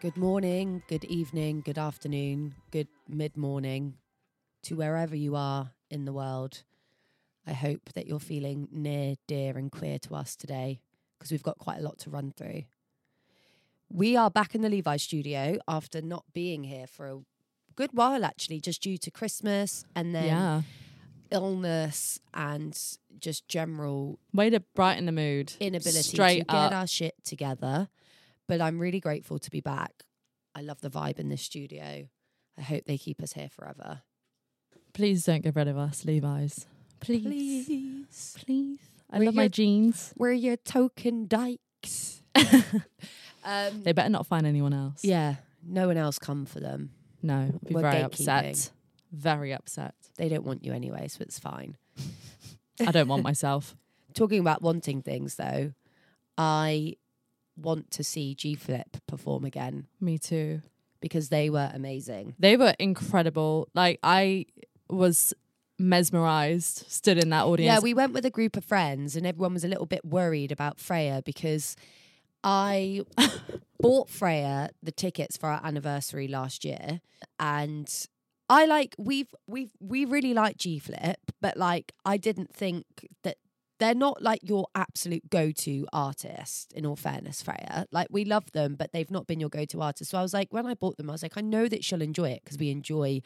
Good morning, good evening, good afternoon, good mid morning to wherever you are in the world. I hope that you're feeling near, dear, and queer to us today because we've got quite a lot to run through. We are back in the Levi studio after not being here for a good while, actually, just due to Christmas and then yeah. illness and just general Way to brighten the mood. inability Straight to get our shit together. But I'm really grateful to be back. I love the vibe in this studio. I hope they keep us here forever. Please don't get rid of us, Levi's. Please. Please. Please. I We're love my jeans. We're your token dykes. um, They better not find anyone else. yeah, no one else come for them. No, I'd be We're very upset. Very upset. They don't want you anyway, so it's fine. I don't want myself. Talking about wanting things though, I want to see G Flip perform again Me too. because they were amazing. They were incredible. Like I was mesmerized, stood in that audience. Yeah, we went with a group of friends, and everyone was a little bit worried about Freya because I bought Freya the tickets for our anniversary last year, and I like we've we've we really like G Flip, but like I didn't think that they're not like your absolute go-to artist in all fairness freya like we love them but they've not been your go-to artist so i was like when i bought them i was like i know that she'll enjoy it because we enjoy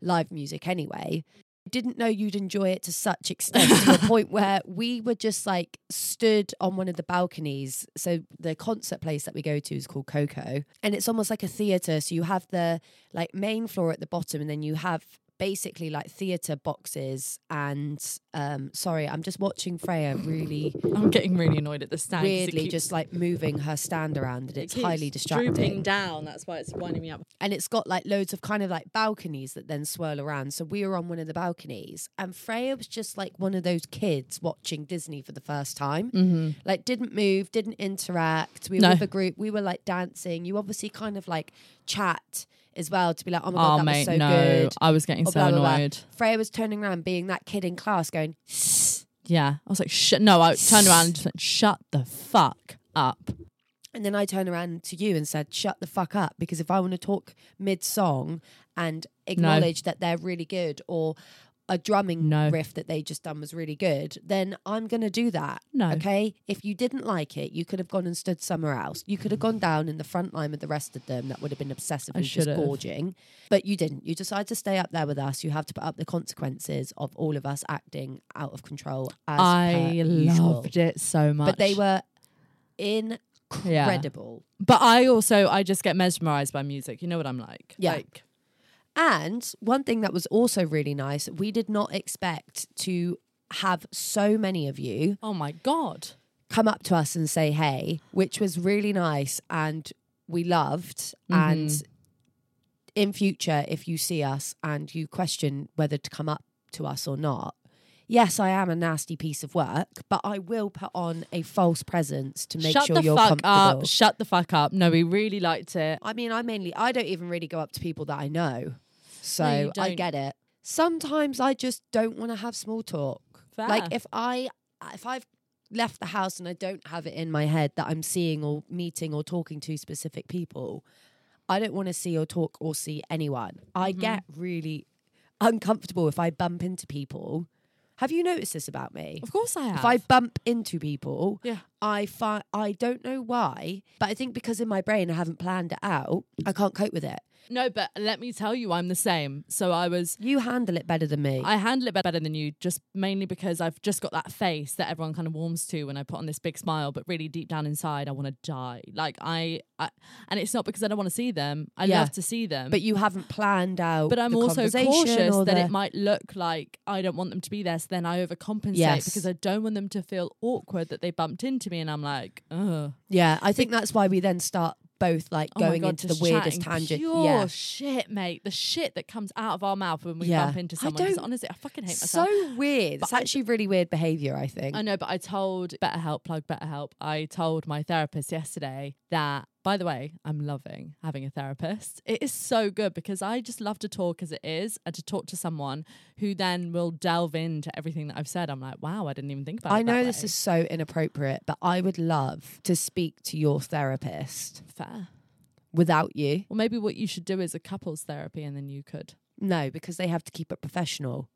live music anyway I didn't know you'd enjoy it to such extent to a point where we were just like stood on one of the balconies. So the concert place that we go to is called KOKO, and it's almost like a theater. So you have the like main floor at the bottom, and then you have basically like theater boxes. And um, sorry, I'm just watching Freya really I'm getting really annoyed at the stand weirdly just like moving her stand around, and it it's keeps highly Drooping distracting. down. That's why it's winding me up. and it's got like loads of kind of like balconies that then swirl around. So we were on one of the balconies, and Freya was just like one of those kids watching Disney for the first time. Mm-hmm. Like didn't move, didn't interact. We were No. with a group. We were like dancing. You obviously kind of like chat as well to be like, oh my god, Oh that mate, was so no. good. I was getting Or so blah, blah, blah. annoyed. Freya was turning around, being that kid in class, going. Yeah. I was like, shut no, I turned around and just went, shut the fuck up. And then I turned around to you and said, shut the fuck up. Because if I want to talk mid song and acknowledge that they're really good or a drumming No. riff that they just done was really good, then I'm going to do that. No. Okay. If you didn't like it, you could have gone and stood somewhere else. You could have gone down in the front line with the rest of them. That would have been obsessively just gorging. But you didn't. You decided to stay up there with us. You have to put up the consequences of all of us acting out of control as I per usual. loved it so much. But they were Yeah. incredible. But I also I just get mesmerized by music. You know what I'm like? Yeah. Like And one thing that was also really nice, we did not expect to have so many of you oh my god. come up to us and say hey, which was really nice and we loved. And Mhm. in future, if you see us and you question whether to come up to us or not, yes, I am a nasty piece of work, but I will put on a false presence to make Shut sure the you're the fuck comfortable. up. Shut the fuck up. No, we really liked it. I mean, I mainly I don't even really go up to people that I know. So you I get it. Sometimes I just don't want to have small talk. Fair. Like if I if I've left the house and I don't have it in my head that I'm seeing or meeting or talking to specific people, I don't want to see or talk or see anyone. I Mm-hmm. get really uncomfortable if I bump into people. Have you noticed this about me? of course I have. If I bump into people, Yeah. I find I don't know why, but I think because in my brain I haven't planned it out, I can't cope with it. No, but let me tell you, I'm the same. So I was You handle it better than me. I handle it better than you, just mainly because I've just got that face that everyone kind of warms to when I put on this big smile, but really deep down inside, I want to die. Like I, I, and it's not because I don't want to see them. I Yeah. love to see them, but you haven't planned out. but I'm the also cautious that the- it might look like I don't want them to be there. So then I overcompensate Yes. because I don't want them to feel awkward that they bumped into me, and I'm like, ugh. Yeah, I think that's why we then start both like Oh going God, into the weirdest tangent. Pure yeah, shit, mate. The shit that comes out of our mouth when we Yeah. bump into I don't- honestly, I fucking hate myself. so weird. But it's I- actually really weird behavior. I think. I know, but I told BetterHelp, plug BetterHelp. I told my therapist yesterday that, by the way, I'm loving having a therapist. It is so good because I just love to talk as it is and to talk to someone who then will delve into everything that I've said. I'm like, wow, I didn't even think about it. I know this way. is so inappropriate, but I would love to speak to your therapist fair. without you. Well, maybe what you should do is a couples therapy, and then you could. No, because they have to keep it professional.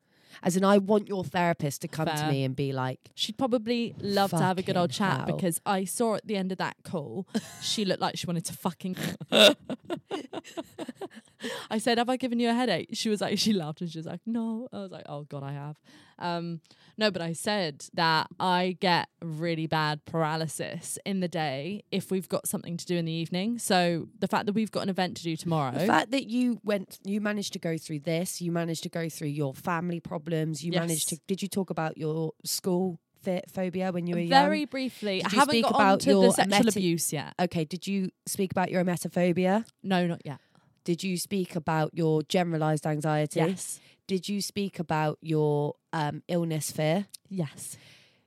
As in, I want your therapist to come to me and be like, She'd probably love to have a good old chat hell. because I saw at the end of that call, she looked like she wanted to fucking. I said, "Have I given you a headache?" She was like, she laughed and she was like, "No." I was like, "Oh God, I have." Um, no, but I said that I get really bad paralysis in the day if we've got something to do in the evening. So the fact that we've got an event to do tomorrow, the fact that you went, you managed to go through this, you managed to go through your family problems, you managed to. Did you talk about your school ph- phobia when you were very young? briefly, Did I haven't speak got about your the sexual emetic- abuse yet. Okay, did you speak about your emetophobia? No, not yet. Did you speak about your generalized anxiety? Yes, Did you speak about your um, illness fear? yes.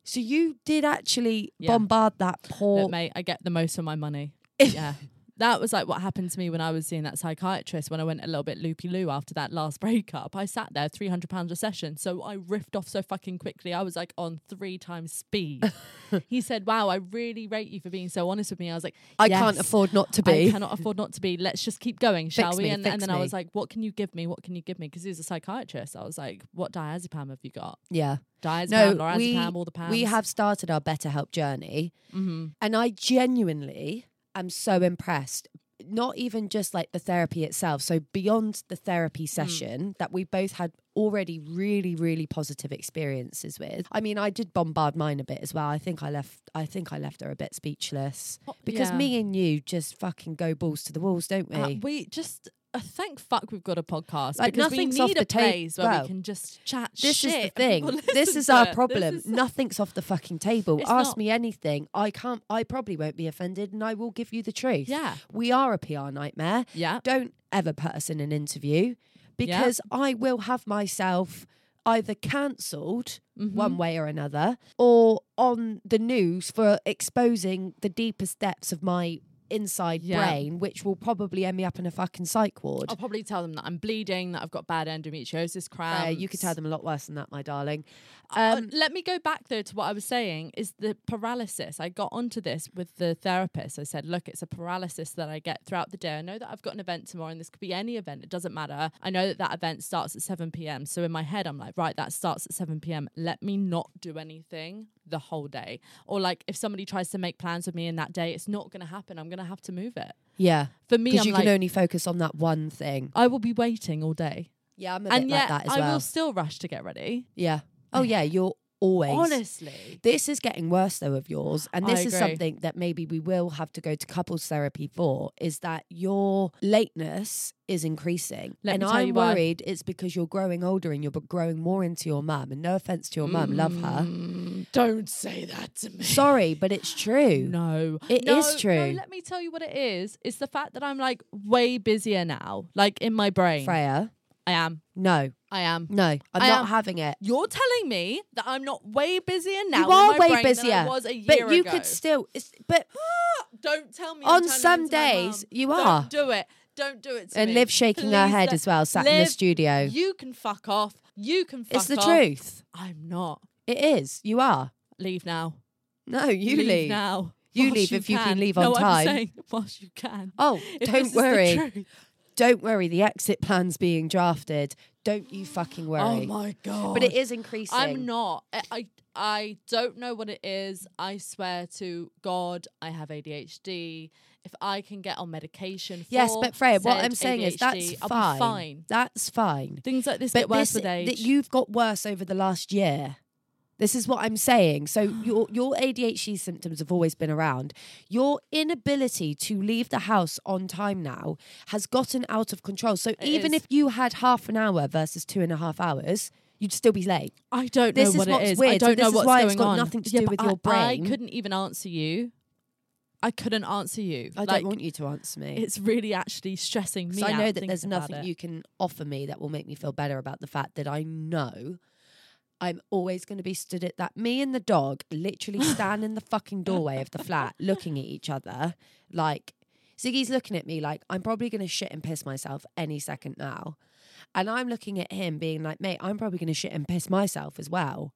So you did actually Yeah. bombard that poor. Look, mate, I get the most of my money. yeah. That was like what happened to me when I was seeing that psychiatrist when I went a little bit loopy loo after that last breakup. I sat there, three hundred pounds a session. So I riffed off so fucking quickly. I was like on three times speed. he said, Wow, I really rate you for being so honest with me. I was like, I can't afford not to be. I cannot afford not to be. Let's just keep going, shall we? me, and, and then I was like, What can you give me? What can you give me? Because he was a psychiatrist. I was like, What diazepam have you got? Yeah. Diazepam, No, lorazepam, we- all the pams. We have started our BetterHelp journey, hmm and I genuinely am so impressed. Not even just like the therapy itself. So beyond the therapy session that we both had already really, really positive experiences with. I mean, I did bombard mine a bit as well. I think I left. I think I left her a bit speechless because Yeah. me and you just fucking go balls to the walls, don't we? Uh, we just uh, thank fuck we've got a podcast Like, because we nothing's need off a the ta- where well, we can just chat this shit. is the thing. This is our. Problem. is- Nothing's off the fucking table. It's Ask not. me anything. I can't. I probably won't be offended, and I will give you the truth. Yeah, We are a PR nightmare. yeah, Don't ever put us in an interview because I will have myself either cancelled Mhm. one way or another or on the news for exposing the deepest depths of my inside Yeah. brain, which will probably end me up in a fucking psych ward. I'll probably tell them that I'm bleeding, that I've got bad endometriosis Uh, cramps. you could tell them a lot worse than that, my darling. Uh, Um, let me go back though to what I was saying is the paralysis. I got onto this with the therapist. I said, look, it's a paralysis that I get throughout the day. I know that I've got an event tomorrow and this could be any event. It doesn't matter. I know that that event starts at 7 p.m. So in my head, I'm like, right, that starts at 7 p.m. Let me not do anything the whole day. Or like if somebody tries to make plans with me in that day, it's not going to happen. I'm going to have to move it. yeah, For me, because you like, can only focus on that one thing. I will be waiting all day. Yeah, I'm a and bit yet like that as I well. will still rush to get ready. Yeah. Oh yeah, you're always Honestly. This is getting worse though of yours, and I this is something that maybe we will have to go to couples therapy for. Is that your lateness is increasing, Let and I'm you why. worried it's because you're growing older and you're growing more into your mum. And no offense to your mum, love her. Mm. Don't say that to me. Sorry, but it's true. No, It no, is true. No, let me tell you what it is. It's the fact that I'm like way busier now. Like in my brain, Freya, I am. no, I am. no, I'm I not am- having it. You're telling me that I'm not way busier now. You in are my way brain than busier, I was a year But you ago. could still. But Don't tell me. On some days you Don't are. do it. Don't do it to and me. Liv shaking her head as well, sat in the studio. You can fuck off. You can fuck off. it's the off. truth. I'm not. It is. You are. Leave now. No, you leave. now. You Whilst leave if you can leave no, on I'm time. saying whilst you can. Oh, If this don't is the worry. truth. Don't worry. The exit plan's being drafted. Don't you fucking worry. Oh my god! but it is increasing. I'm not. I, I I don't know what it is. I swear to God, I have ADHD. If I can get on medication, for Yes, but Freya, what said I'm saying is that's ADHD, I'll fine. be fine. That's fine. Things like this get worse this, with age. that you've got worse over the last year. This is what I'm saying. So your your ADHD symptoms have always been around. Your inability to leave the house on time now has gotten out of control. So even is. if you had half an hour versus two and a half hours, you'd still be late. I don't this know is what what's it is. weird. I don't this know is what's why going it's got on. nothing to Yeah, do with your brain. I couldn't even answer you. I couldn't answer you. I like, don't want you to answer me. It's really actually stressing me. So I know that there's nothing it. you can offer me that will make me feel better about the fact that I know I'm always going to be stood at that. Me and the dog literally stand in the fucking doorway of the flat looking at each other. Like, Ziggy's looking at me like I'm probably going to shit and piss myself any second now. And I'm looking at him being like, mate, I'm probably going to shit and piss myself as well.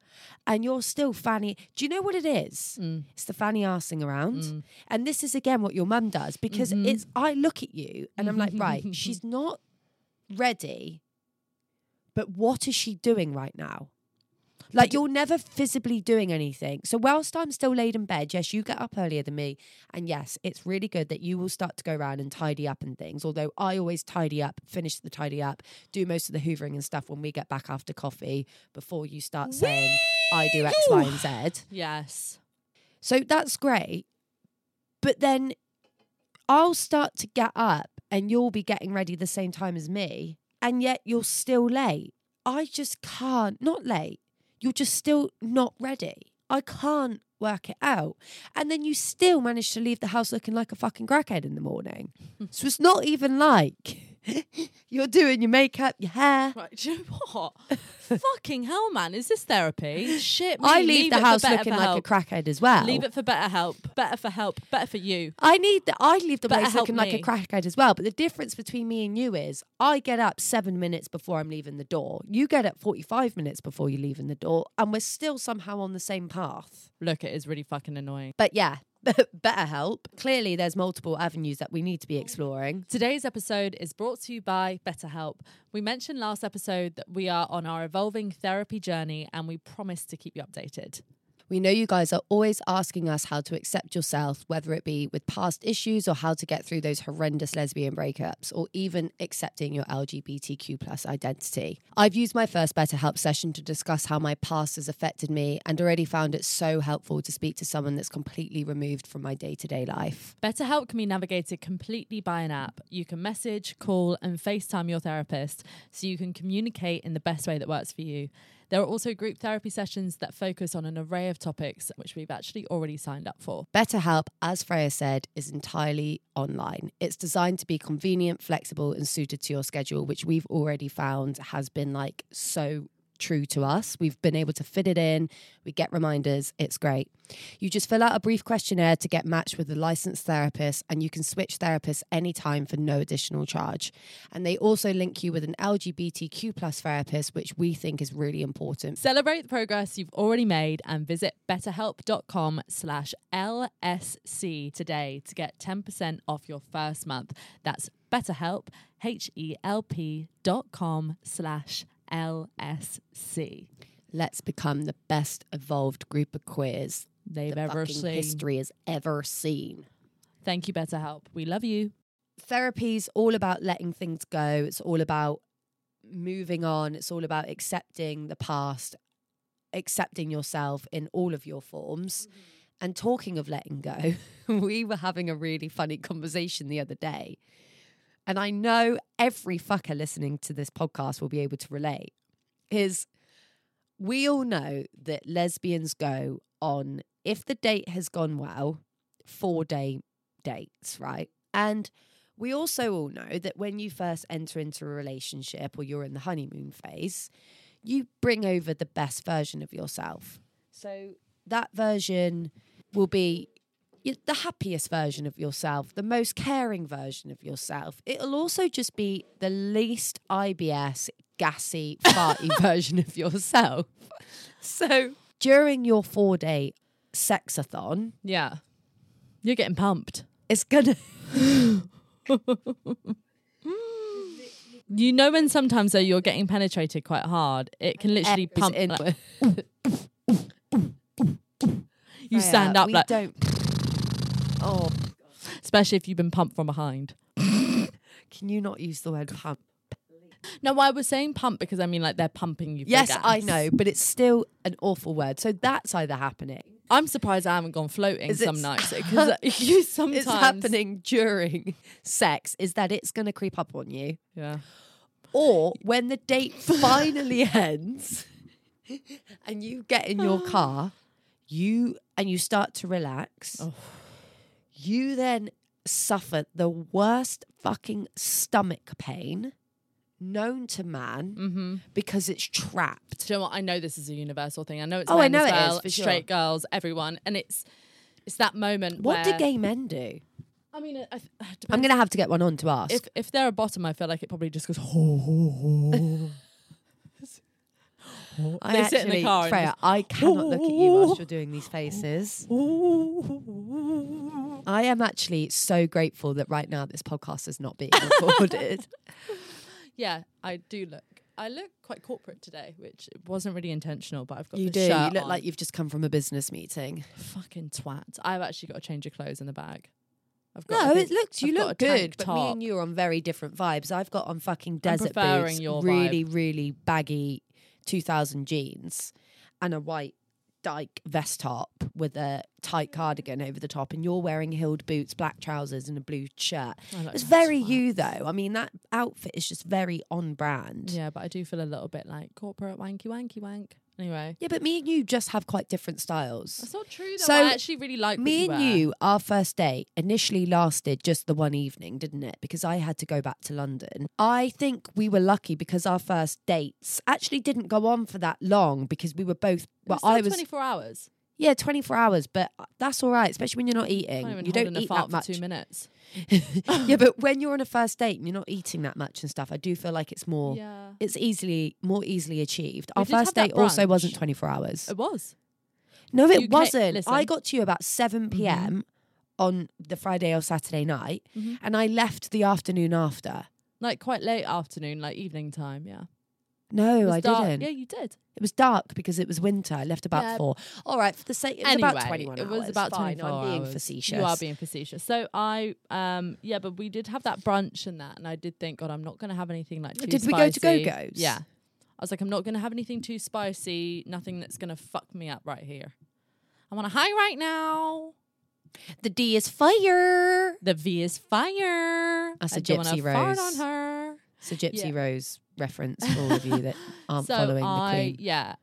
And you're still fanny. Do you know what it is? Mm. It's the fanny arsing around. And this is again what your mum does because Mm-hmm. it's, I look at you and I'm like, right, she's not ready, but what is she doing right now? Like you're never visibly doing anything. So whilst I'm still laid in bed, yes, you get up earlier than me, and yes, it's really good that you will start to go around and tidy up and things. Although I always tidy up, finish the tidy up, do most of the hoovering and stuff when we get back after coffee before you start saying I do X, Y, and Z. Yes. So that's great. But then I'll start to get up and you'll be getting ready the same time as me, and yet you're still late. I just can't, not late, you're just still not ready. I can't work it out. And then you still manage to leave the house looking like a fucking crackhead in the morning. so it's not even like you're doing your makeup, your hair. Right, do you know what? Fucking hell, man. Is this therapy? Shit. Me. I leave, the house looking like help. a crackhead as well. Leave it for better help. Better for help. Better for you. I need the I leave the Better place looking like a crackhead as well. But the difference between me and you is I get up seven minutes before I'm leaving the door. You get up 45 minutes before you're leaving the door, and we're still somehow on the same path. Look, it is really fucking annoying. But yeah, better help. Clearly, there's multiple avenues that we need to be exploring. Today's episode is brought to you by BetterHelp. We mentioned last episode that we are on our evolving therapy journey and we promise to keep you updated. We know you guys are always asking us how to accept yourself, whether it be with past issues or how to get through those horrendous lesbian breakups, or even accepting your LGBTQ plus identity. I've used my first BetterHelp session to discuss how my past has affected me and already found it so helpful to speak to someone that's completely removed from my day to day life. BetterHelp can be navigated completely by an app. You can message, call, and FaceTime your therapist so you can communicate in the best way that works for you. There are also group therapy sessions that focus on an array of topics, which we've actually already signed up for. BetterHelp, as Freya said, is entirely online. It's designed to be convenient, flexible, and suited to your schedule, which we've already found has been like so true to us. We've been able to fit it in, we get reminders, it's great. You just fill out a brief questionnaire to get matched with a licensed therapist, and you can switch therapists anytime for no additional charge. And they also link you with an LGBTQ plus therapist, which we think is really important. Celebrate the progress you've already made and visit betterhelp.com slash LSC today to get 10% off your first month. That's betterhelp, H-E-L-P dot com slash LSC. Let's become the best evolved group of queers They've that ever seen. history has ever seen. Thank you, BetterHelp. We love you. Therapy's all about letting things go. It's all about moving on. It's all about accepting the past, accepting yourself in all of your forms. Mm-hmm. And talking of letting go, we were having a really funny conversation the other day. And I know every fucker listening to this podcast will be able to relate. Is we all know that lesbians go on, if the date has gone well, four day dates, right? And we also all know that when you first enter into a relationship or you're in the honeymoon phase, you bring over the best version of yourself. So that version will be the happiest version of yourself, the most caring version of yourself. It'll also just be the least IBS, gassy, farty version of yourself. So during your four day sexathon, Yeah. You're getting pumped. it's gonna You know when sometimes though you're getting penetrated quite hard, it can literally pump. inward. you oh, stand up we like, don't. Oh, especially if you've been pumped from behind. can you not use the word pump? No, I was saying pump because I mean like they're pumping you. Yes. I know, but it's still an awful word. So that's either happening. I'm surprised I haven't gone floating Is some nights because you sometimes It's happening during sex. Is that it's going to creep up on you, Yeah. or when the date finally ends, and you get in your car, you and you start to relax. Oh. You then suffer the worst fucking stomach pain known to man Mm-hmm. because it's trapped. Do you know what? I know this is a universal thing. I know it's Oh, I know as it is, well, for sure. straight girls, everyone, and it's it's that moment What where do gay men do? I mean, I, th- I'm going to have to get one on to ask. If if they're a bottom, I feel like it probably just goes. I they actually, sit in the car Freya, just- I cannot look at you whilst you're doing these faces. I am actually so grateful that right now this podcast is not being recorded. yeah, I do look. I look quite corporate today, which wasn't really intentional, but I've got you the do. You look on. like you've just come from a business meeting. fucking twat. I've actually got a change of clothes in the bag. I've got. No, think- it looks you I've look good, but me and you are on very different vibes. I've got on fucking desert boots, your really, really baggy 2000 jeans, and a white dyke vest top with a tight cardigan over the top, and you're wearing heeled boots, black trousers, and a blue shirt. It's very twat. you, though. I mean, that outfit is just very on brand. Yeah, but I do feel a little bit like corporate wanky wanky wank. Anyway, Yeah, but me and you just have quite different styles. that's not true. Though. So, I actually really like what Me you and you, our first date initially lasted just the one evening, didn't it? Because I had to go back to London. I think we were lucky because our first dates actually didn't go on for that long because we were both. It Well, was I was 24 hours. Yeah, twenty four hours, but that's all right, especially when you're not eating. You don't eat that much. two minutes. yeah, but when you're on a first date and you're not eating that much and stuff, I do feel like it's more. Yeah, It's easily more easily achieved. We Our first date also wasn't 24 hours. it was. No, it wasn't. I listen. Mm-hmm. got to you about 7 p.m. on the Friday or Saturday night, Mhm. and I left the afternoon after. Like quite late afternoon, like evening time. Yeah. No, I dark. didn't. Yeah, you did. It was dark because it was winter. I left about Yeah. four. All right, for the sake, it was anyway, about 21 it was hours. about Fine, 24 I'm being hours. facetious. You are being facetious. So I, um, yeah, but we did have that brunch and that, and I did think, God, I'm not going to have anything like too Did we go to spicy. Go-Go's? Yeah. I was like, I'm not going to have anything too spicy. Nothing that's going to fuck me up right here. I'm on a high right now. The D is fire. The V is fire. That's I a Gypsy fart Rose. on her. So Gypsy Yeah. Rose reference for all of you that aren't so following the I, queen. yeah,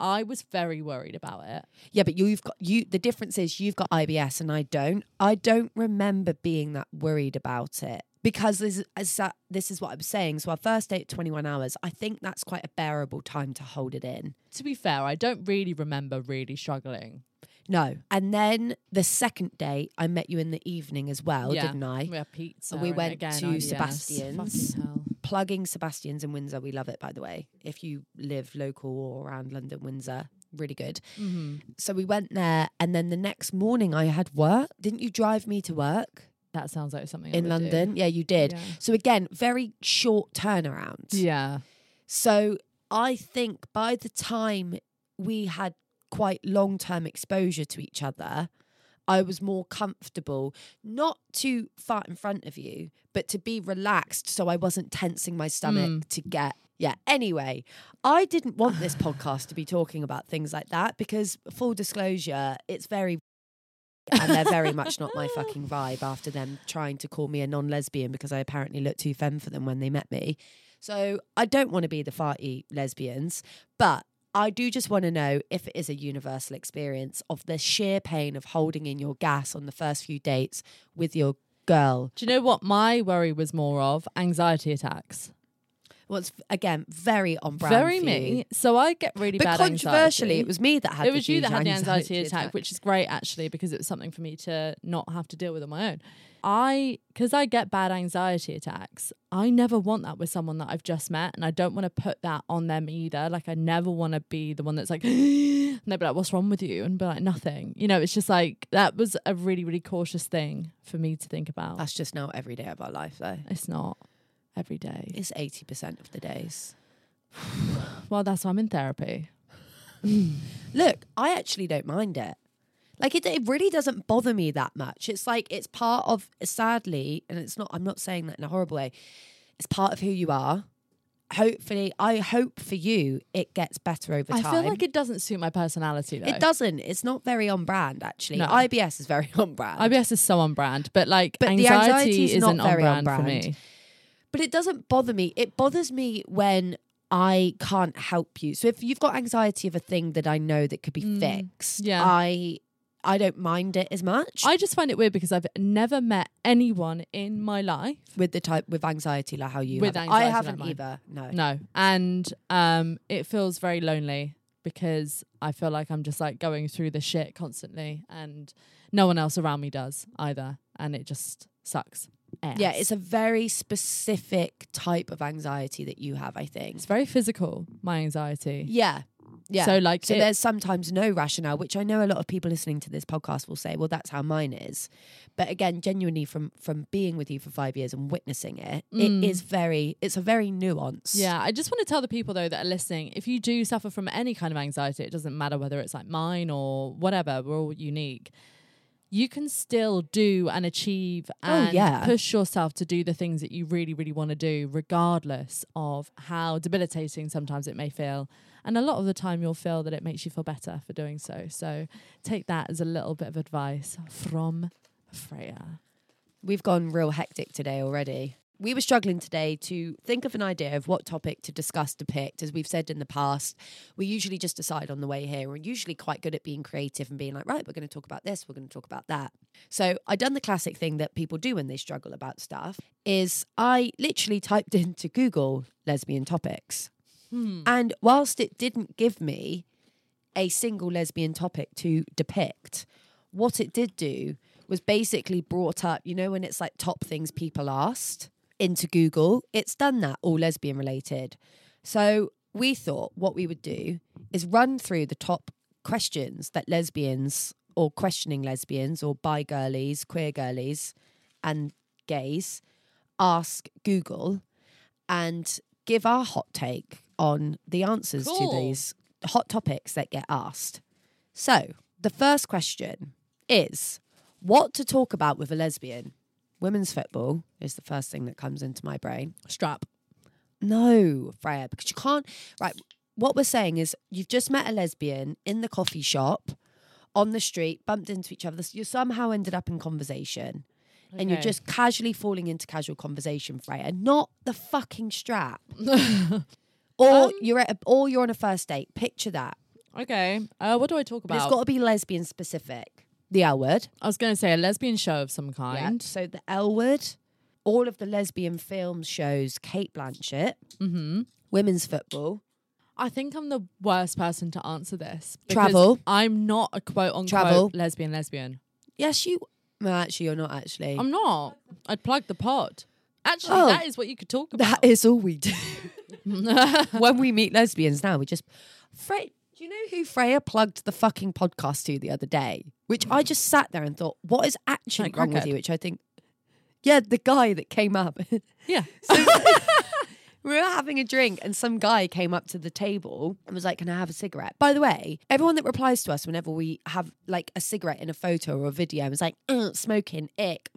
I was very worried about it. Yeah, but you've got you. The difference is you've got IBS and I don't. I don't remember being that worried about it because this is as that- this is what I'm saying. So our first date, 21 hours. I think that's quite a bearable time to hold it in. To be fair, I don't really remember really struggling. No, and then the second day, I met you in the evening as well, Yeah. didn't I? We had pizza. We and went again, to. Sebastian's. Fucking hell. Plugging Sebastian's in Windsor. We love it, by the way. If you live local or around London, Windsor, really good. hmm So we went there, and then the next morning I had work. Didn't you drive me to work That sounds like something I in would do. London? Yeah, you did. Yeah. So again, very short turnaround. Yeah. So I think by the time we had quite long term exposure to each other, I was more comfortable not to fart in front of you, but to be relaxed so I wasn't tensing my stomach Mm. to get. Yeah. Anyway, I didn't want this podcast to be talking about things like that because, full disclosure, it's very. and they're very much not my fucking vibe after them trying to call me a non lesbian because I apparently looked too femme for them when they met me. So I don't want to be the farty lesbians, but I do just want to know if it is a universal experience of the sheer pain of holding in your gas on the first few dates with your girl. Do you know what my worry was more of? Anxiety attacks. Well, it's again very on brand. Very for me. So I get really bad. But bad controversially, anxiety. it was me that had. it was you that had the anxiety attack, attack, which is great actually because it was something for me to not have to deal with on my own. I, because I get bad anxiety attacks, I never want that with someone that I've just met, and I don't want to put that on them either. Like I never want to be the one that's like, and they'd be like, "What's wrong with you?" and be like, "Nothing." You know, it's just like that was a really, really cautious thing for me to think about. That's just not every day of our life, though. it's not every day. It's eighty percent of the days. Well, that's why I'm in therapy. Look, I actually don't mind it. Like it, it really doesn't bother me that much. It's like it's part of sadly, and it's not. I'm not saying that in a horrible way. It's part of who you are. Hopefully, I hope for you it gets better over time. I feel like it doesn't suit my personality though. It doesn't. It's not very on brand, actually. No. IBS is very on brand. IBS is so on brand, but like But the anxiety, anxiety is isn't not on very on brand, for me. But it doesn't bother me. It bothers me when I can't help you. So if you've got anxiety of a thing that I know that could be Mm, fixed, yeah. I I don't mind it as much. I just find it weird because I've never met anyone in my life. with the type with anxiety like how you With have. I haven't mine. either. No. No, and um, it feels very lonely because I feel like I'm just like going through the shit constantly, and no one else around me does either. and it just sucks. Ass. Yeah, it's a very specific type of anxiety that you have, I think. it's very physical. My anxiety. Yeah. Yeah. So like So it- there's sometimes no rationale, which I know a lot of people listening to this podcast will say, well, that's how mine is. But again, genuinely from from being with you for five years and witnessing it, Mm. it is very it's a very nuance. Yeah, I just want to tell the people though that are listening, if you do suffer from any kind of anxiety, it doesn't matter whether it's like mine or whatever, we're all unique. You can still do and achieve Oh, and yeah. push yourself to do the things that you really, really want to do, regardless of how debilitating sometimes it may feel. And a lot of the time, you'll feel that it makes you feel better for doing so. So take that as a little bit of advice from Freya. We've gone real hectic today already. We were struggling today to think of an idea of what topic to discuss, depict. As we've said in the past, we usually just decide on the way here. We're usually quite good at being creative and being like, right, we're going to talk about this, we're going to talk about that. So I done the classic thing that people do when they struggle about stuff is I literally typed into Google lesbian topics. Hmm. And whilst it didn't give me a single lesbian topic to depict, what it did do was basically brought up, you know, when it's like top things people asked into Google, it's done that all lesbian related. So we thought what we would do is run through the top questions that lesbians or questioning lesbians or bi girlies, queer girlies, and gays ask Google and give our hot take on the answers Cool. to these hot topics that get asked. So, the first question is what to talk about with a lesbian? Women's football is the first thing that comes into my brain. Strap. No, Freya, because you can't. Right, what we're saying is you've just met a lesbian in the coffee shop, on the street, bumped into each other. You somehow ended up in conversation, and you're just casually falling into casual conversation, Freya, not the fucking strap. or Um, you're at, a, or you're on a first date. Picture that. Okay. Uh, what do I talk But it's got to be lesbian specific. The L word. I was going to say a lesbian show of some kind. Yeah. So the L word, all of the lesbian films shows Cate Blanchett, Mm-hmm. women's football, I think I'm the worst person to answer this. Travel. I'm not a quote unquote Travel. lesbian lesbian. Yes, you. No, actually, you're not actually. I'm not. I'd plug the pod. Actually, Oh. that is what you could talk about. That is all we do. when we meet lesbians now, we just. Do you know who Freya plugged the fucking podcast to the other day? Which I just sat there and thought, what is actually Like wrong with you? Which I think, yeah, the guy that came up. yeah. we were having a drink and some guy came up to the table and was like, Can I have a cigarette? By the way, everyone that replies to us whenever we have like a cigarette in a photo or a video is like, smoking, ick,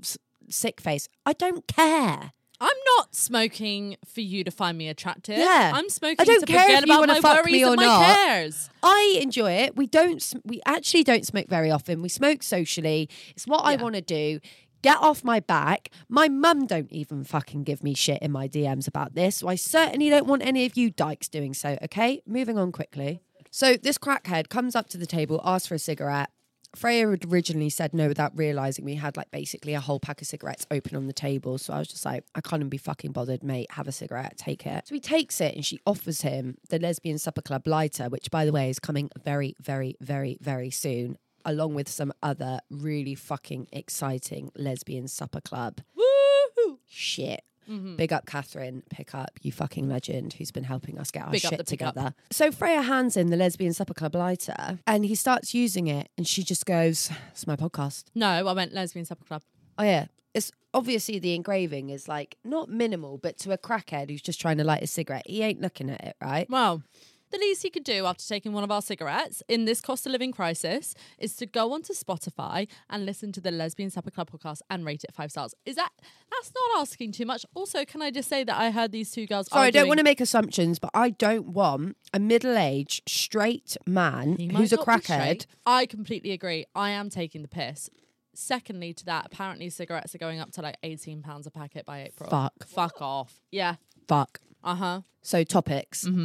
sick face. I don't care. I'm not smoking for you to find me attractive. Yeah. I'm smoking I don't to care forget if you about wanna my fuck worries me and or my not. cares. I enjoy it. We don't, sm- we actually don't smoke very often. We smoke socially. It's what I Yeah. want to do. Get off my back. My mum don't even fucking give me shit in my DMs about this. So I certainly don't want any of you dykes doing so. Okay, moving on quickly. So this crackhead comes up to the table, asks for a cigarette. Freya had originally said no without realizing we had like basically a whole pack of cigarettes open on the table. So I was just like, I can't even be fucking bothered, mate. Have a cigarette, take it. So he takes it and she offers him the Lesbian Supper Club lighter, which by the way is coming very, very, very, very soon, along with some other really fucking exciting lesbian supper club Woohoo. shit. Mhm. Big up Catherine, pick up you fucking legend who's been helping us get our Big shit together. So Freya hands in the lesbian supper club lighter and he starts using it and she just goes, It's my podcast. No, I went lesbian supper club. Oh yeah. It's obviously the engraving is like not minimal, but to a crackhead who's just trying to light a cigarette, he ain't looking at it, right? Well, the least he could do after taking one of our cigarettes in this cost of living crisis is to go onto Spotify and listen to the Lesbian Supper Club podcast and rate it five stars. Is that that's not asking too much? Also, can I just say that I heard these two girls Sorry, I don't want to make assumptions, but I don't want a middle-aged straight man who's a crackhead. I completely agree. I am taking the piss. Secondly, to that, apparently cigarettes are going up to like eighteen pounds a packet by April. Fuck. Fuck off. Yeah. Fuck. Uh huh. So topics.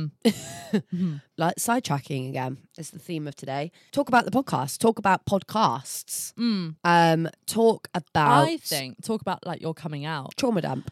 Mm-hmm. like sidetracking again is the theme of today. Talk about the podcast. Talk about podcasts. Mm. Um, talk about I think talk about like your coming out. trauma dump.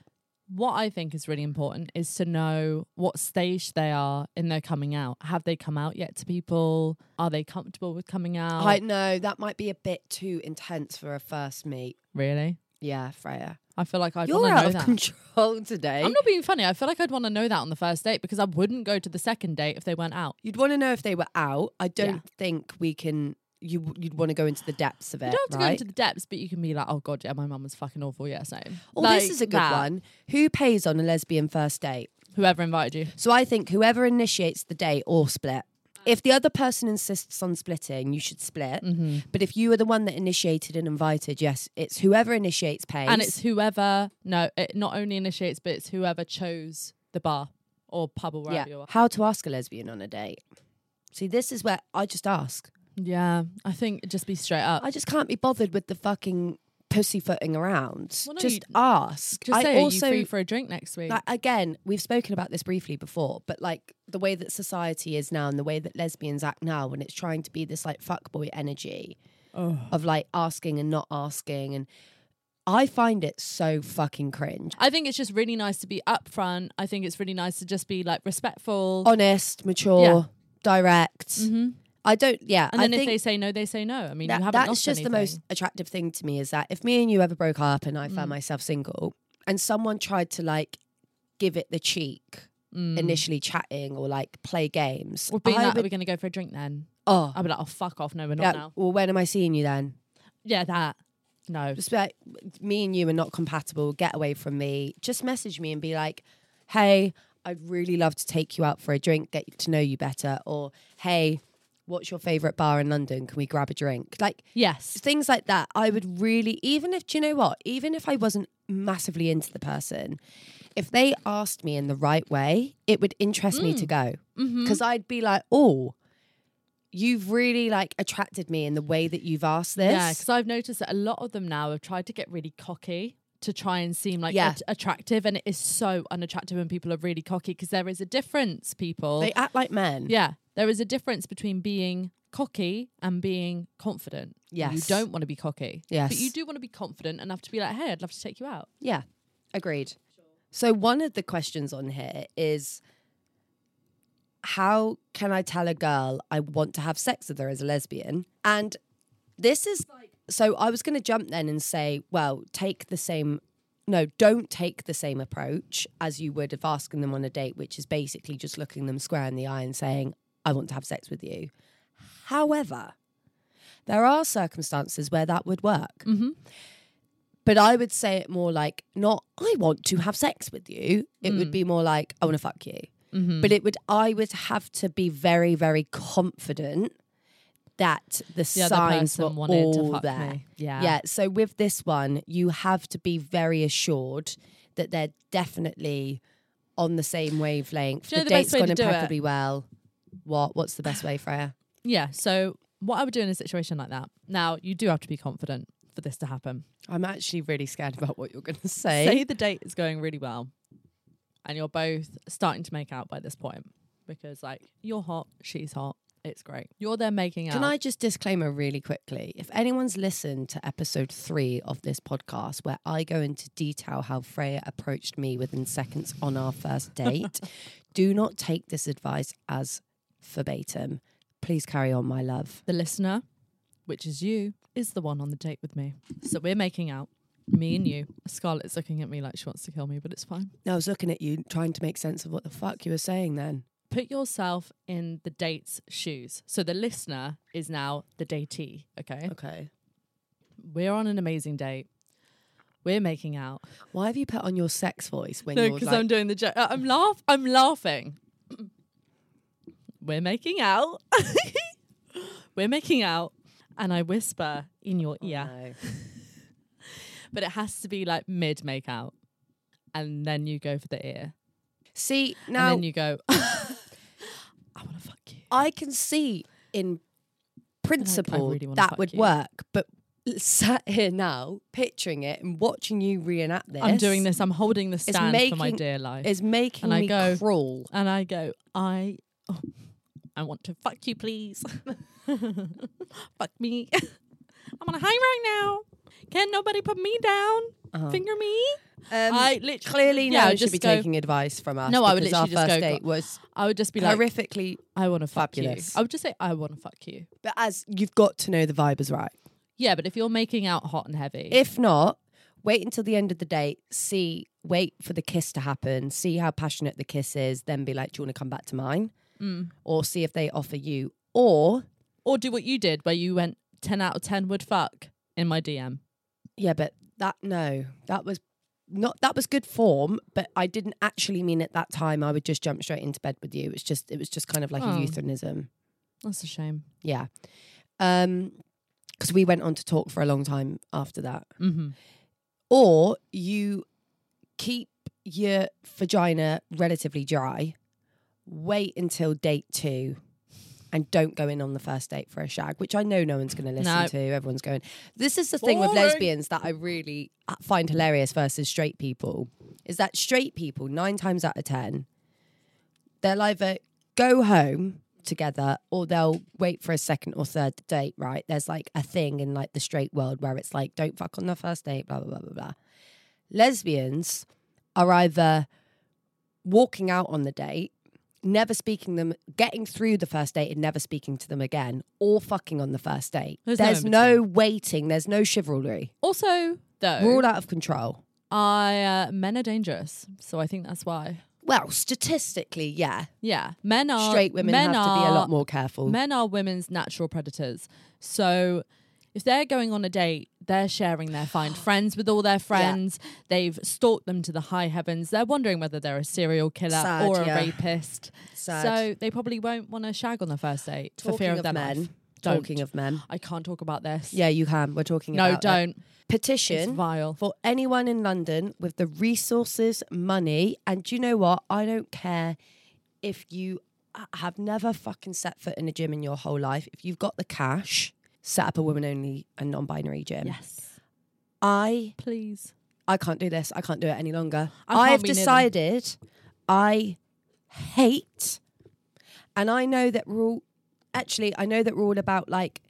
What I think is really important is to know what stage they are in their coming out. Have they come out yet to people? Are they comfortable with coming out? I know that might be a bit too intense for a first meet. really? Yeah, Freya. I feel like I'd You're want to out know of that. control today. I'm not being funny. I feel like I'd want to know that on the first date because I wouldn't go to the second date if they weren't out. You'd want to know if they were out. I don't Yeah. think we can. You you'd want to go into the depths of it, You don't have to right? go into the depths, but you can be like, "Oh God, yeah, my mum was fucking awful." Yeah, same. oh, Like this is a good that. one. Who pays on a lesbian first date? Whoever invited you. So I think whoever initiates the date or split. If the other person insists on splitting, you should split. Mm-hmm. But if you are the one that initiated and invited, yes, it's whoever initiates pays. And it's whoever. No, it not only initiates, but it's whoever chose the bar or pub or yeah. wherever you are. How to ask a lesbian on a date. See, this is where I just ask. Yeah, I think just be straight up. I just can't be bothered with the fucking pussyfooting around. Well, no, just ask. Just I say, also are you free for a drink next week? like again, we've spoken about this briefly before, but like the way that society is now and the way that lesbians act now when it's trying to be this like fuckboy energy oh. of like asking and not asking and I find it so fucking cringe. I think it's just really nice to be upfront. I think it's really nice to just be like respectful. Honest, mature, Yeah. direct. hmm I don't yeah, And I then if they say no, they say no. I mean, that- you haven't that's just the most attractive thing to me is that if me and you ever broke up and I found Mm. myself single and someone tried to like give it the cheek Mm. initially chatting or like play games, Or being I like, would- we're going to go for a drink then. oh, I'd be like, oh, fuck off. No, we're not yeah, now. well, when am I seeing you then? Yeah, that. No. Just be like, me and you are not compatible. Get away from me. Just message me and be like, hey, I'd really love to take you out for a drink, get to know you better. Or, hey, what's your favorite bar in London? Can we grab a drink? Like Yes. things like that. I would really, even if, do you know what? Even if I wasn't massively into the person, if they asked me in the right way, it would interest me to go. Mm-hmm. Because I'd be like, oh, you've really like attracted me in the way that you've asked this. Yeah, because I've noticed that a lot of them now have tried to get really cocky to try and seem like Yeah. at- attractive, and it is so unattractive when people are really cocky because there is a difference, people. They act like men. yeah, there is a difference between being cocky and being confident. yes You don't want to be cocky. Yes. But you do want to be confident enough to be like, hey, I'd love to take you out. Yeah, agreed. So one of the questions on here is how can I tell a girl I want to have sex with her as a lesbian? And this is like so I was going to jump then and say, well, take the same no, don't take the same approach as you would of asking them on a date, which is basically just looking them square in the eye and saying, I want to have sex with you. However, there are circumstances where that would work. Mm-hmm. But I would say it more like, not, I want to have sex with you. It Mm. would be more like, I want to fuck you. Mm-hmm. But it would, I would have to be very, very confident that the, the signs were wanted all there. me. Yeah. Yeah. So with this one, you have to be very assured that they're definitely on the same wavelength. You know the the date's gone to do it? impeccably well. What? What's the best way, Freya? Yeah. So what I would do in a situation like that. Now you do have to be confident for this to happen. I'm actually really scared about what you're going to Say, say. the date is going really well, and you're both starting to make out by this point because like you're hot, she's hot. It's great. You're there making out. Can I just disclaimer really quickly? If anyone's listened to episode three of this podcast, where I go into detail how Freya approached me within seconds on our first date, do not take this advice as verbatim. Please carry on, my love. the listener, which is you, is the one on the date with me. So we're making out, me and you. Scarlett's looking at me like she wants to kill me, but it's fine. I was looking at you, trying to make sense of what the fuck you were saying then. Put yourself in the date's shoes. So the listener is now the datee. Okay, Okay. we're on an amazing date. We're making out. Why have you put on your sex voice when No, you're because like, I'm doing the joke. I'm laugh. I'm laughing. We're making out. We're making out, and I whisper in your Oh, ear, no. but it has to be like mid make out, and then you go for the ear, See, and now then you go. I want to fuck you. I can see in principle really that would you. work, but sat here now, picturing it and watching you reenact this, I'm doing this. I'm holding the stand for my dear life, is making And I me go- crawl. and I go. I. Oh, I want to fuck you, please. fuck me. I'm on a high right now. Can nobody put me down? Uh-huh. Finger me. Um, I literally clearly yeah, now just should be go- taking advice from us. No, I would because our literally just first go, date was I would just be like, horrifically. I want to fuck Fabulous. you. I would just say, I want to fuck you. But as you've got to know the vibe is right. Yeah, but if you're making out hot and heavy, If not, wait until the end of the date, see, wait for the kiss to happen, see how passionate the kiss is, then be like, do you want to come back to mine? Mm. Or see if they offer you. Or, Or do what you did, where you went ten out of ten would fuck in my DM. yeah, but that, no, that was not, that was good form, but I didn't actually mean at that time I would just jump straight into bed with you. It's just, it was just kind of like Oh. a euphemism. That's a shame. Yeah. Um, because we went on to talk for a long time after that. Mm-hmm. or you keep your vagina relatively dry, wait until date two, and don't go in on the first date for a shag, which I know no one's going to listen No. to. Everyone's going. This is the thing with lesbians that I really uh, find hilarious versus straight people is that straight people, nine times out of 10, they'll either go home together or they'll wait for a second or third date, right? There's like a thing in like the straight world where it's like, don't fuck on the first date, blah, blah, blah, blah, blah. Lesbians are either walking out on the date, never speaking them, getting through the first date and never speaking to them again, or fucking on the first date. There's no There's in no, waiting, there's no chivalry. Also, though, We're all out of control. I uh, men are dangerous, so I think that's why. Well, statistically, yeah. Yeah, men are Straight women men have to be a lot more careful. Men are women's natural predators. So if they're going on a date, they're sharing their find friends with all their friends. They've stalked them to the high heavens. They're wondering whether they're a serial killer Sad, or a yeah. rapist. Sad. So they probably won't want to shag on the first date for fear of, of their men, life. Don't. Talking of men. I can't talk about this. Yeah, you can. We're talking No, don't. It's Petition vile. for anyone in London with the resources, money, and do you know what? I don't care if you have never fucking set foot in a gym in your whole life. If you've got the cash, set up a women only and non-binary gym. Yes. I Please. I can't do this. I can't do it any longer. I can't I've be near them. decided I hate, and I know that we're all actually. I know that we're all about like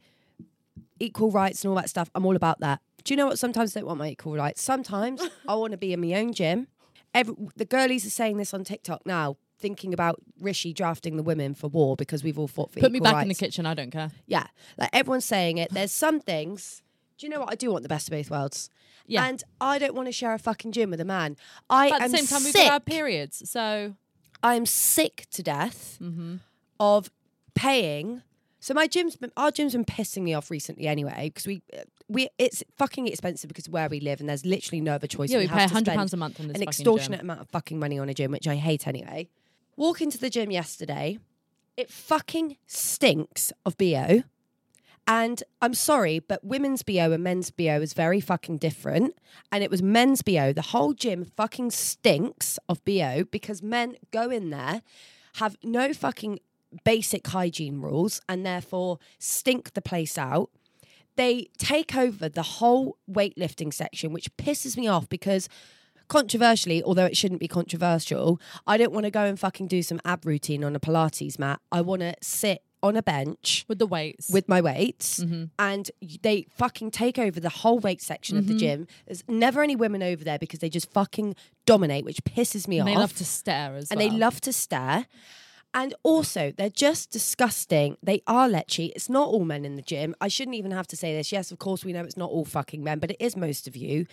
equal rights and all that stuff. I'm all about that. Do you know what? Sometimes I don't want my equal rights. Sometimes I want to be in my own gym. Every, the girlies are saying this on TikTok now, thinking about Rishi drafting the women for war because we've all fought for Put me back in the kitchen. I don't care. Yeah, like everyone's saying it. There's some things. Do you know what? I do want the best of both worlds. Yeah. And I don't want to share a fucking gym with a man. I But at the same time, we've got our periods. So I am sick to death Mm-hmm. of paying. So my gym's been, our gym's been pissing me off recently anyway because we we it's fucking expensive because of where we live and there's literally no other choice. yeah, we, have pay to hundred pounds a month on this an extortionate gym. amount of fucking money on a gym, which I hate anyway. Walk into the gym yesterday, it fucking stinks of BO. And I'm sorry, but women's BO and men's BO is very fucking different. And it was men's BO. The whole gym fucking stinks of BO because men go in there, have no fucking basic hygiene rules, and therefore stink the place out they take over the whole weightlifting section, which pisses me off because controversially, although it shouldn't be controversial, I don't want to go and fucking do some ab routine on a Pilates mat. I want to sit on a bench with the weights. with my weights Mm-hmm. and they fucking take over the whole weight section of the gym. There's never any women over there because they just fucking dominate, which pisses me and off they love to stare as and well. they love to stare. And also, they're just disgusting. They are lechy. It's not all men in the gym. I shouldn't even have to say this. Yes, of course, we know it's not all fucking men, but it is most of you.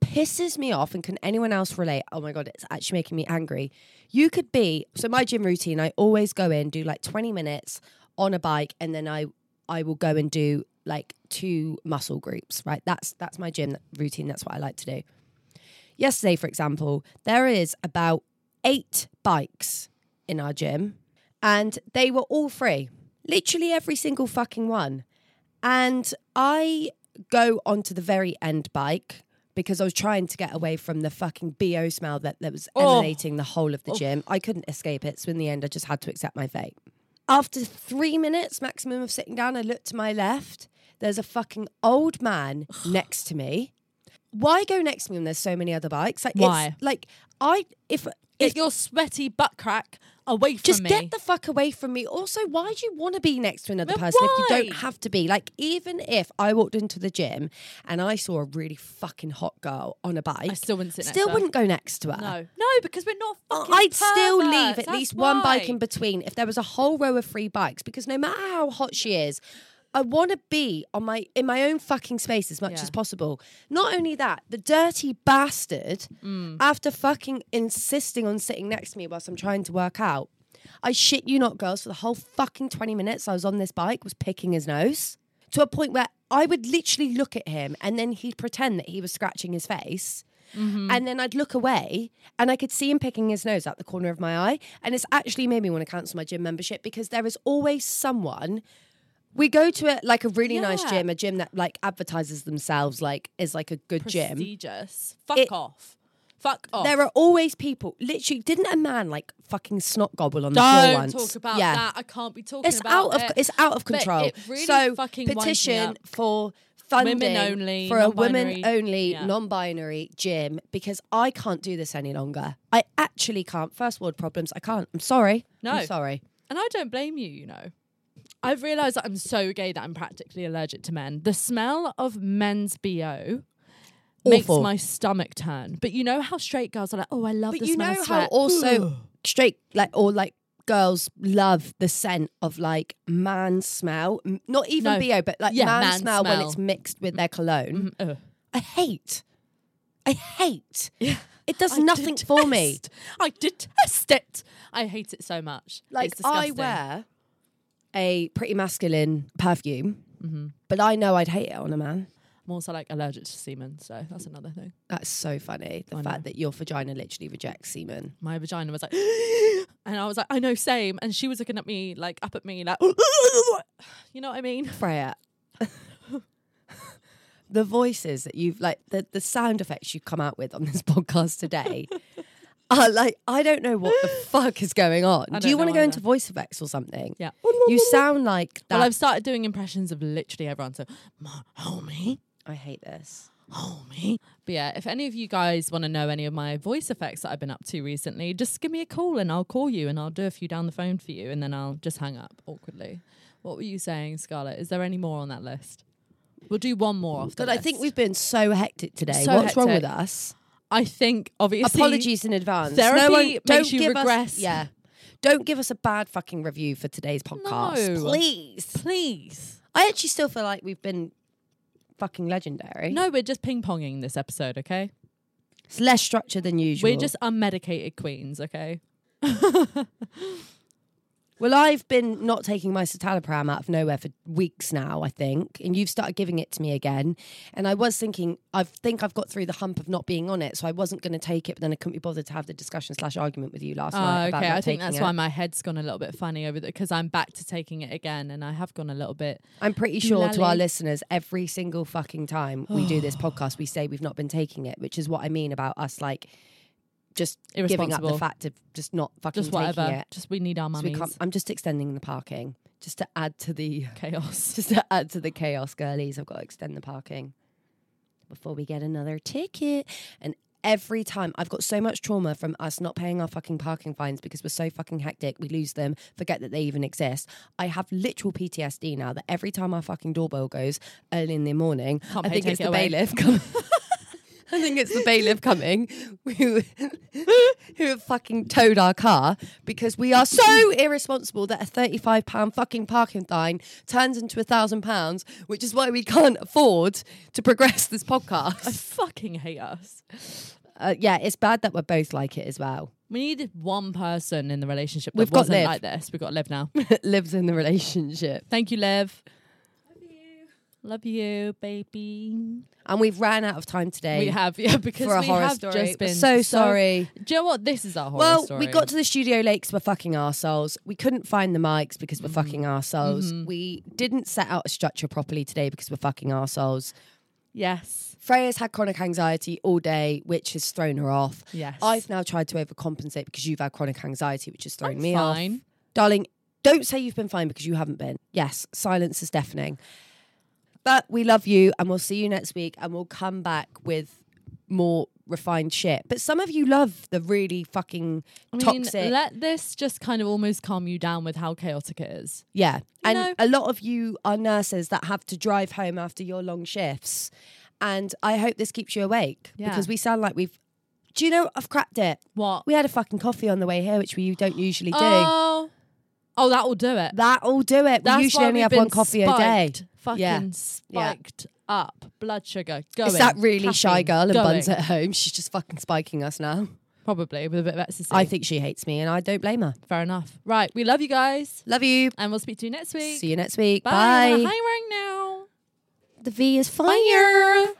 Pisses me off. And can anyone else relate? Oh my God, it's actually making me angry. You could be, so my gym routine, I always go in, do like 20 minutes on a bike, and then I, I will go and do like two muscle groups, right? That's, that's my gym routine. That's what I like to do. Yesterday, for example, there is about eight bikes in our gym and they were all free. Literally every single fucking one. And I go onto the very end bike because I was trying to get away from the fucking BO smell that, that was Oh. emanating the whole of the oh. gym. I couldn't escape it. So in the end, I just had to accept my fate. After three minutes maximum of sitting down, I looked to my left. There's a fucking old man next to me. Why go next to me when there's so many other bikes? Like, Why? Like I if Get your sweaty butt crack away from just me. Just get the fuck away from me. Also, why do you want to be next to another But person if you don't have to be? Like, even if I walked into the gym and I saw a really fucking hot girl on a bike, I still wouldn't sit next still to wouldn't go next to her. No, no, because we're not fucking. I'd still leave at that's least one bike in between if there was a whole row of free bikes because no matter how hot she is, I want to be on my in my own fucking space as much Yeah. as possible. Not only that, the dirty bastard, Mm. after fucking insisting on sitting next to me whilst I'm trying to work out, I shit you not, girls, for the whole fucking 20 minutes I was on this bike, was picking his nose to a point where I would literally look at him and then he'd pretend that he was scratching his face. Mm-hmm. And then I'd look away and I could see him picking his nose out the corner of my eye. And it's actually made me want to cancel my gym membership because there is always someone. We go to a, like a really nice gym, a gym that like advertises themselves like is like a good gym. Prestigious. Fuck It- off. Fuck off. There are always people. Literally, didn't a man like fucking snot gobble on the floor Don't once? talk about yeah. that. I can't be talking It's about out of it. it's out of control. it really so fucking petition for funding only, for a women only Yeah. non-binary gym because I can't do this any longer. I actually can't. First world problems. I can't. I'm sorry. No. I'm sorry. And I don't blame you, you know. I've realised that I'm so gay that I'm practically allergic to men. The smell of men's BO makes Awful. my stomach turn. But you know how straight girls are like, oh, I love But the you smell know of how sweat. also straight like or like girls love the scent of like man smell. M- Not even No. bo, but like Yeah, man, man smell, when smell. it's mixed with their cologne. Mm, ugh. I hate. I hate. Yeah. It does I nothing for me. detest- I detest it. I hate it so much. Like it's I disgusting. wear a pretty masculine perfume, Mm-hmm. but I know I'd hate it on a man. I'm also like allergic to semen, so that's another thing. That's so funny. The I fact know. that your vagina literally rejects semen. My vagina was like, and I was like, I know, same. And she was looking at me, like, up at me, like, you know what I mean? Freya. the voices that you've like the, the sound effects you've come out with on this podcast today are uh, like I don't know what the fuck is going on. Do you want to go either. into voice effects or something? Yeah. You sound like that. Well, I've started doing impressions of literally everyone. So, "Ma- homie, I hate this. homie. But yeah, if any of you guys want to know any of my voice effects that I've been up to recently, just give me a call and I'll call you and I'll do a few down the phone for you and then I'll just hang up awkwardly. What were you saying, Scarlett? Is there any more on that list? We'll do one more off the God, I think we've been so hectic today. So What's wrong with us? I think obviously Apologies in advance. therapy no one, makes don't you give regress. Us, yeah. Don't give us a bad fucking review for today's podcast. No. Please. Please. I actually still feel like we've been fucking legendary. No, we're just ping ponging this episode, okay? It's less structured than usual. We're just unmedicated queens, okay? Well, I've been not taking my citalopram out of nowhere for weeks now, I think, and you've started giving it to me again. And I was thinking, I think I've got through the hump of not being on it, so I wasn't going to take it, but then I couldn't be bothered to have the discussion slash argument with you last oh, night. Oh, about okay. I think that's it. why my head's gone a little bit funny over there because I'm back to taking it again, and I have gone a little bit. I'm pretty sure to our listeners, every single fucking time we do this podcast, we say we've not been taking it, which is what I mean about us like just giving up the fact of just not fucking Just whatever. it. Just we need our So mummies. can't, I'm just extending the parking just to add to the Chaos. just to add to the chaos, girlies. I've got to extend the parking before we get another ticket. And every time I've got so much trauma from us not paying our fucking parking fines because we're so fucking hectic, we lose them, forget that they even exist. I have literal PTSD now that every time our fucking doorbell goes early in the morning, Can't I think it's it the away. bailiff coming. I think it's the bailiff coming who, who have fucking towed our car because we are so irresponsible that a £35 fucking parking fine turns into a thousand pounds, which is why we can't afford to progress this podcast. I fucking hate us. Uh, yeah, it's bad that we're both like it as well. We needed one person in the relationship that We've got Liv. like this. We've got Liv now. Lives in the relationship. Thank you, Liv. Love you. Baby. And we've ran out of time today We have, yeah, because for a we horror have story. just been so sorry. Do you know what? This is our horror story. Well, story. we got to the studio late because we're fucking arseholes. We couldn't find the mics because we're Mm-hmm. fucking arseholes. We didn't set out a structure properly today because we're fucking arseholes. yes, Freya's had chronic anxiety all day, which has thrown her off. yes. I've now tried to overcompensate because you've had chronic anxiety, which has thrown I'm me off. fine. Darling, don't say you've been fine because you haven't been. Yes, silence is deafening. But we love you and we'll see you next week and we'll come back with more refined shit. But some of you love the really fucking I mean, toxic. let this just kind of almost calm you down with how chaotic it is. Yeah. and know- a lot of you are nurses that have to drive home after your long shifts. And I hope this keeps you awake Yeah. because we sound like we've. Do you know, I've cracked it. What? We had a fucking coffee on the way here, which we don't usually do. Oh, Oh, that will do it. That'll do it. That's we usually only been one coffee a day. Fucking Yeah. spiked up. Blood sugar going. Is that really shy caffeine girl and going. buns at home? She's just fucking spiking us now. Probably with a bit of ecstasy. I think she hates me, and I don't blame her. Fair enough. Right. We love you guys. Love you. And we'll speak to you next week. See you next week. Bye. Bye. I'm on a high rank now. The V is fire.